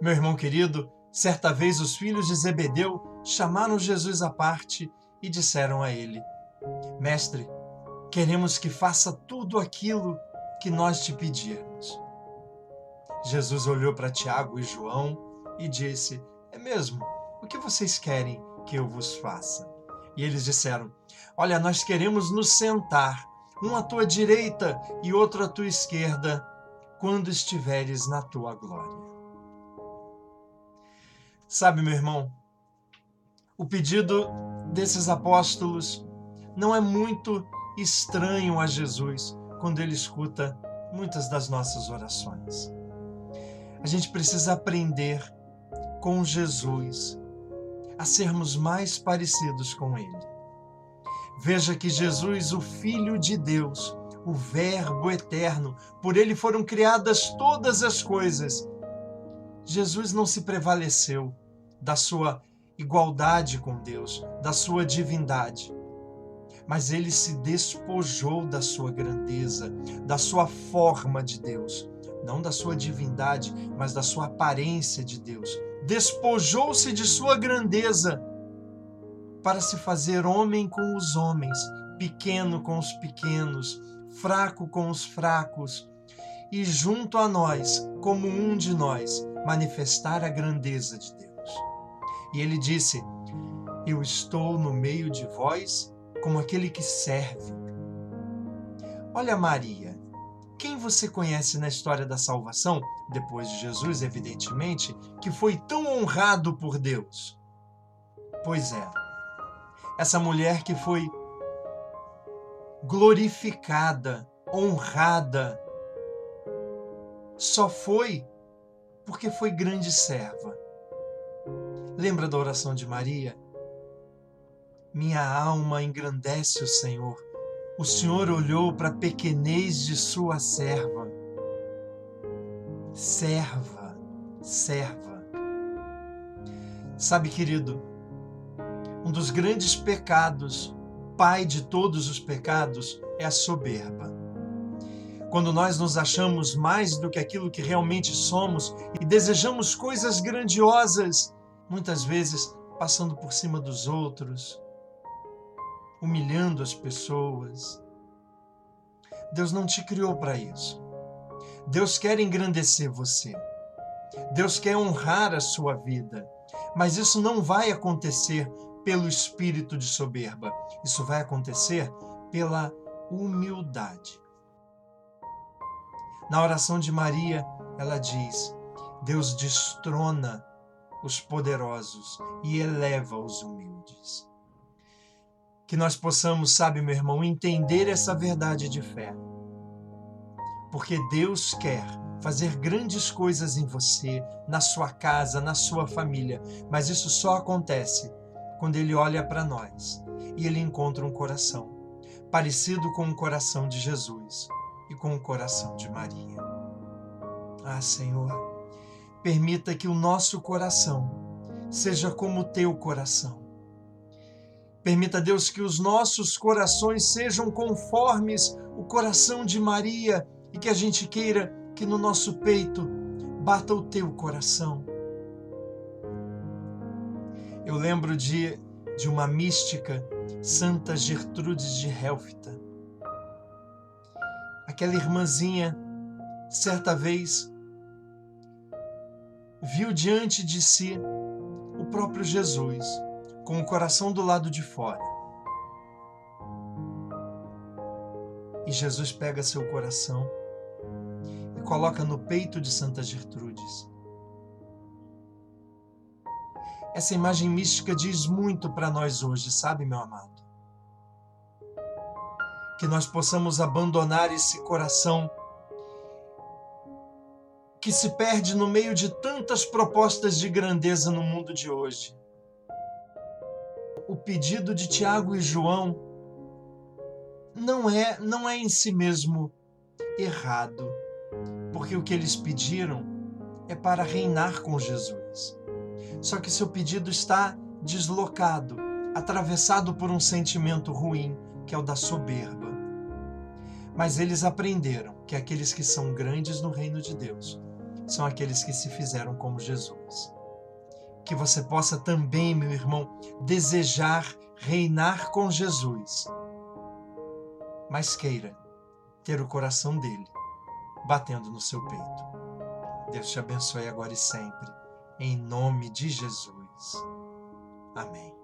Meu irmão querido, certa vez os filhos de Zebedeu chamaram Jesus à parte e disseram a ele: Mestre, queremos que faça tudo aquilo que nós te pedirmos. Jesus olhou para Tiago e João e disse: É mesmo? O que vocês querem que eu vos faça? E eles disseram: Olha, nós queremos nos sentar, um à tua direita e outro à tua esquerda, quando estiveres na tua glória. Sabe, meu irmão, o pedido desses apóstolos não é muito estranho a Jesus quando ele escuta muitas das nossas orações. A gente precisa aprender com Jesus a sermos mais parecidos com Ele. Veja que Jesus, o Filho de Deus, o Verbo eterno, por ele foram criadas todas as coisas. Jesus não se prevaleceu da sua igualdade com Deus, da sua divindade. Mas ele se despojou da sua grandeza, da sua forma de Deus, não da sua divindade, mas da sua aparência de Deus. Despojou-se de sua grandeza para se fazer homem com os homens, pequeno com os pequenos, fraco com os fracos, e junto a nós, como um de nós, manifestar a grandeza de Deus. E ele disse: Eu estou no meio de vós como aquele que serve. Olha Maria, quem você conhece na história da salvação, depois de Jesus, evidentemente, que foi tão honrado por Deus? Pois é, essa mulher que foi glorificada, honrada, só foi porque foi grande serva. Lembra da oração de Maria? Minha alma engrandece o Senhor. O Senhor olhou para a pequenez de sua serva. Serva, serva. Sabe, querido, um dos grandes pecados, pai de todos os pecados, é a soberba. Quando nós nos achamos mais do que aquilo que realmente somos e desejamos coisas grandiosas muitas vezes passando por cima dos outros, humilhando as pessoas. Deus não te criou para isso. Deus quer engrandecer você. Deus quer honrar a sua vida. Mas isso não vai acontecer pelo espírito de soberba. Isso vai acontecer pela humildade. Na oração de Maria, ela diz: Deus destrona os poderosos e eleva os humildes. Que nós possamos, sabe, meu irmão, entender essa verdade de fé. Porque Deus quer fazer grandes coisas em você, na sua casa, na sua família, mas isso só acontece quando Ele olha para nós e Ele encontra um coração parecido com o coração de Jesus e com o coração de Maria. Ah, Senhor Permita que o nosso coração seja como o teu coração. Permita, Deus, que os nossos corações sejam conformes o coração de Maria e que a gente queira que no nosso peito bata o teu coração. Eu lembro de, de uma mística, Santa Gertrudes de Helfta. Aquela irmãzinha, certa vez, viu diante de si o próprio Jesus, com o coração do lado de fora. E Jesus pega seu coração e coloca no peito de Santa Gertrudes. Essa imagem mística diz muito para nós hoje, sabe, meu amado? Que nós possamos abandonar esse coração que se perde no meio de tantas propostas de grandeza no mundo de hoje. O pedido de Tiago e João não é, não é em si mesmo errado, porque o que eles pediram é para reinar com Jesus. Só que seu pedido está deslocado, atravessado por um sentimento ruim, que é o da soberba. Mas eles aprenderam que aqueles que são grandes no reino de Deus são aqueles que se fizeram como Jesus. Que você possa também, meu irmão, desejar reinar com Jesus, mas queira ter o coração dele batendo no seu peito. Deus te abençoe agora e sempre, em nome de Jesus. Amém.